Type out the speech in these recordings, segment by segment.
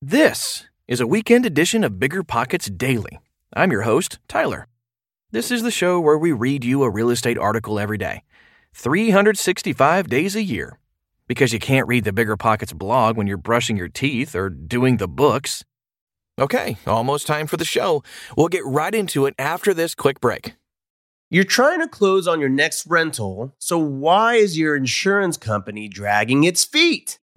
This is a weekend edition of Bigger Pockets Daily. I'm your host, Tyler. This is the show where we read you a real estate article every day, 365 days a year. Because you can't read the Bigger Pockets blog when you're brushing your teeth or doing the books. Okay, almost time for the show. We'll get right into it after this quick break. You're trying to close on your next rental, so why is your insurance company dragging its feet?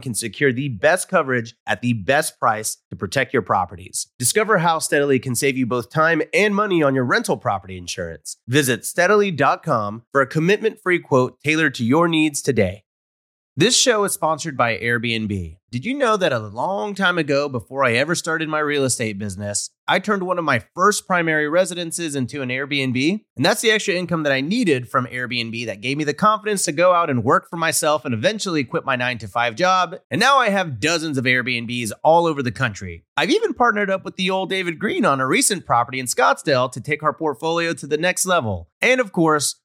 can secure the best coverage at the best price to protect your properties. Discover how Steadily can save you both time and money on your rental property insurance. Visit steadily.com for a commitment free quote tailored to your needs today. This show is sponsored by Airbnb. Did you know that a long time ago, before I ever started my real estate business, I turned one of my first primary residences into an Airbnb? And that's the extra income that I needed from Airbnb that gave me the confidence to go out and work for myself and eventually quit my nine to five job. And now I have dozens of Airbnbs all over the country. I've even partnered up with the old David Greene on a recent property in Scottsdale to take our portfolio to the next level. And of course,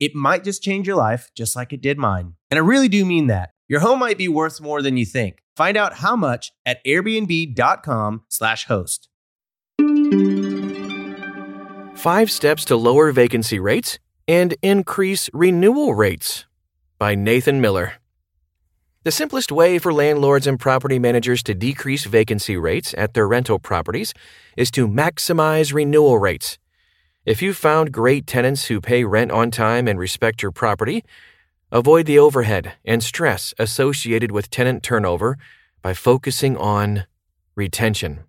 It might just change your life, just like it did mine. And I really do mean that. Your home might be worth more than you think. Find out how much at airbnb.com/slash host. Five Steps to Lower Vacancy Rates and Increase Renewal Rates by Nathan Miller. The simplest way for landlords and property managers to decrease vacancy rates at their rental properties is to maximize renewal rates. If you've found great tenants who pay rent on time and respect your property, avoid the overhead and stress associated with tenant turnover by focusing on retention.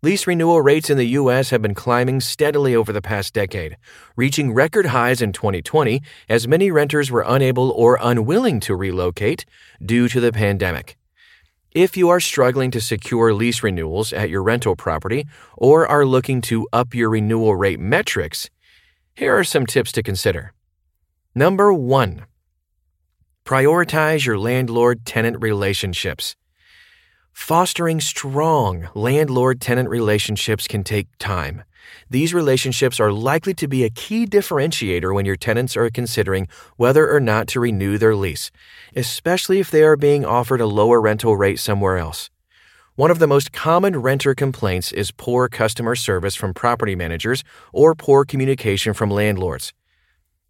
Lease renewal rates in the U.S. have been climbing steadily over the past decade, reaching record highs in 2020 as many renters were unable or unwilling to relocate due to the pandemic. If you are struggling to secure lease renewals at your rental property or are looking to up your renewal rate metrics, here are some tips to consider. Number one, prioritize your landlord tenant relationships. Fostering strong landlord tenant relationships can take time. These relationships are likely to be a key differentiator when your tenants are considering whether or not to renew their lease, especially if they are being offered a lower rental rate somewhere else. One of the most common renter complaints is poor customer service from property managers or poor communication from landlords.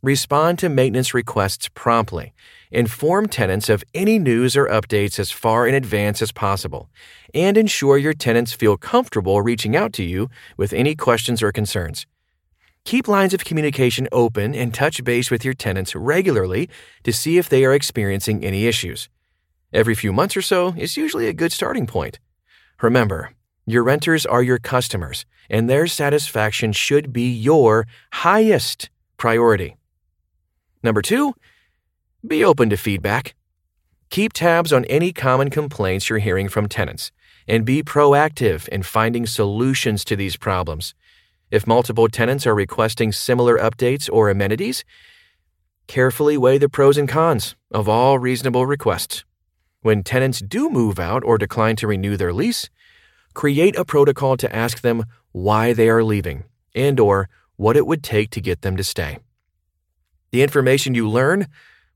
Respond to maintenance requests promptly. Inform tenants of any news or updates as far in advance as possible, and ensure your tenants feel comfortable reaching out to you with any questions or concerns. Keep lines of communication open and touch base with your tenants regularly to see if they are experiencing any issues. Every few months or so is usually a good starting point. Remember, your renters are your customers, and their satisfaction should be your highest priority. Number two, be open to feedback. Keep tabs on any common complaints you're hearing from tenants and be proactive in finding solutions to these problems. If multiple tenants are requesting similar updates or amenities, carefully weigh the pros and cons of all reasonable requests. When tenants do move out or decline to renew their lease, create a protocol to ask them why they are leaving and or what it would take to get them to stay. The information you learn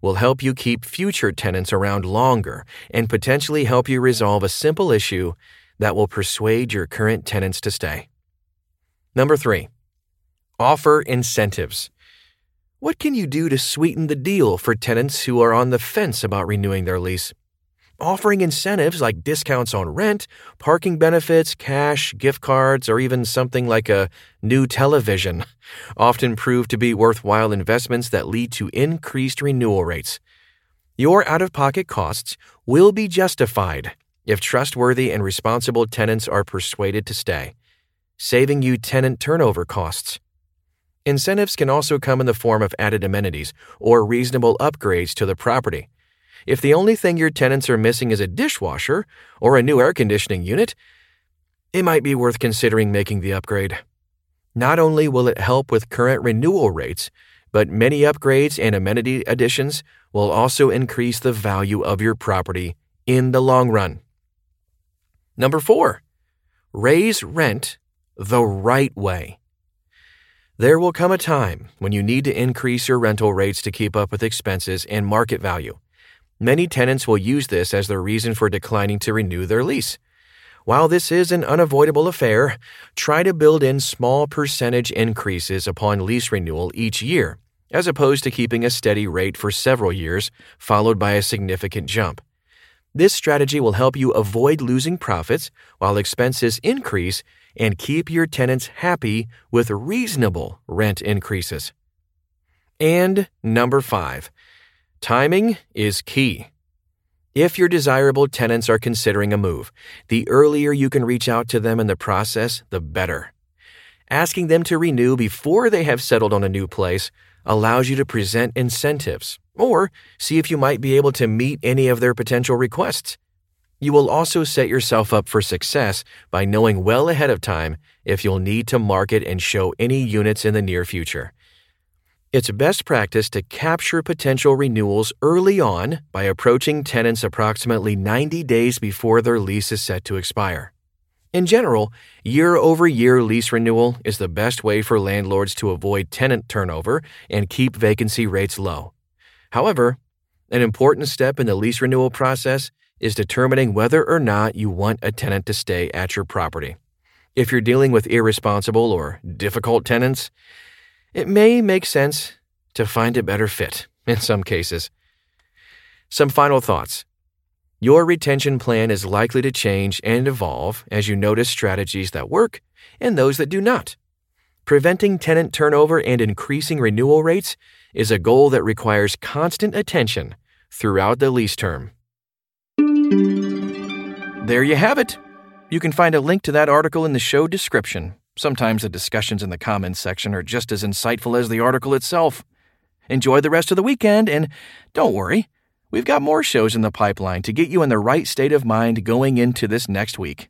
will help you keep future tenants around longer and potentially help you resolve a simple issue that will persuade your current tenants to stay. Number three, offer incentives. What can you do to sweeten the deal for tenants who are on the fence about renewing their lease? Offering incentives like discounts on rent, parking benefits, cash, gift cards, or even something like a new television often prove to be worthwhile investments that lead to increased renewal rates. Your out of pocket costs will be justified if trustworthy and responsible tenants are persuaded to stay, saving you tenant turnover costs. Incentives can also come in the form of added amenities or reasonable upgrades to the property. If the only thing your tenants are missing is a dishwasher or a new air conditioning unit, it might be worth considering making the upgrade. Not only will it help with current renewal rates, but many upgrades and amenity additions will also increase the value of your property in the long run. Number four, raise rent the right way. There will come a time when you need to increase your rental rates to keep up with expenses and market value. Many tenants will use this as their reason for declining to renew their lease. While this is an unavoidable affair, try to build in small percentage increases upon lease renewal each year, as opposed to keeping a steady rate for several years, followed by a significant jump. This strategy will help you avoid losing profits while expenses increase and keep your tenants happy with reasonable rent increases. And number five, timing is key. If your desirable tenants are considering a move, the earlier you can reach out to them in the process, the better. Asking them to renew before they have settled on a new place allows you to present incentives or see if you might be able to meet any of their potential requests. You will also set yourself up for success by knowing well ahead of time if you'll need to market and show any units in the near future. It's best practice to capture potential renewals early on by approaching tenants approximately 90 days before their lease is set to expire. In general, year over year lease renewal is the best way for landlords to avoid tenant turnover and keep vacancy rates low. However, an important step in the lease renewal process is determining whether or not you want a tenant to stay at your property. If you're dealing with irresponsible or difficult tenants, it may make sense to find a better fit in some cases. Some final thoughts. Your retention plan is likely to change and evolve as you notice strategies that work and those that do not. Preventing tenant turnover and increasing renewal rates is a goal that requires constant attention throughout the lease term. There you have it. You can find a link to that article in the show description. Sometimes the discussions in the comments section are just as insightful as the article itself. Enjoy the rest of the weekend, and don't worry, We've got more shows in the pipeline to get you in the right state of mind going into this next week.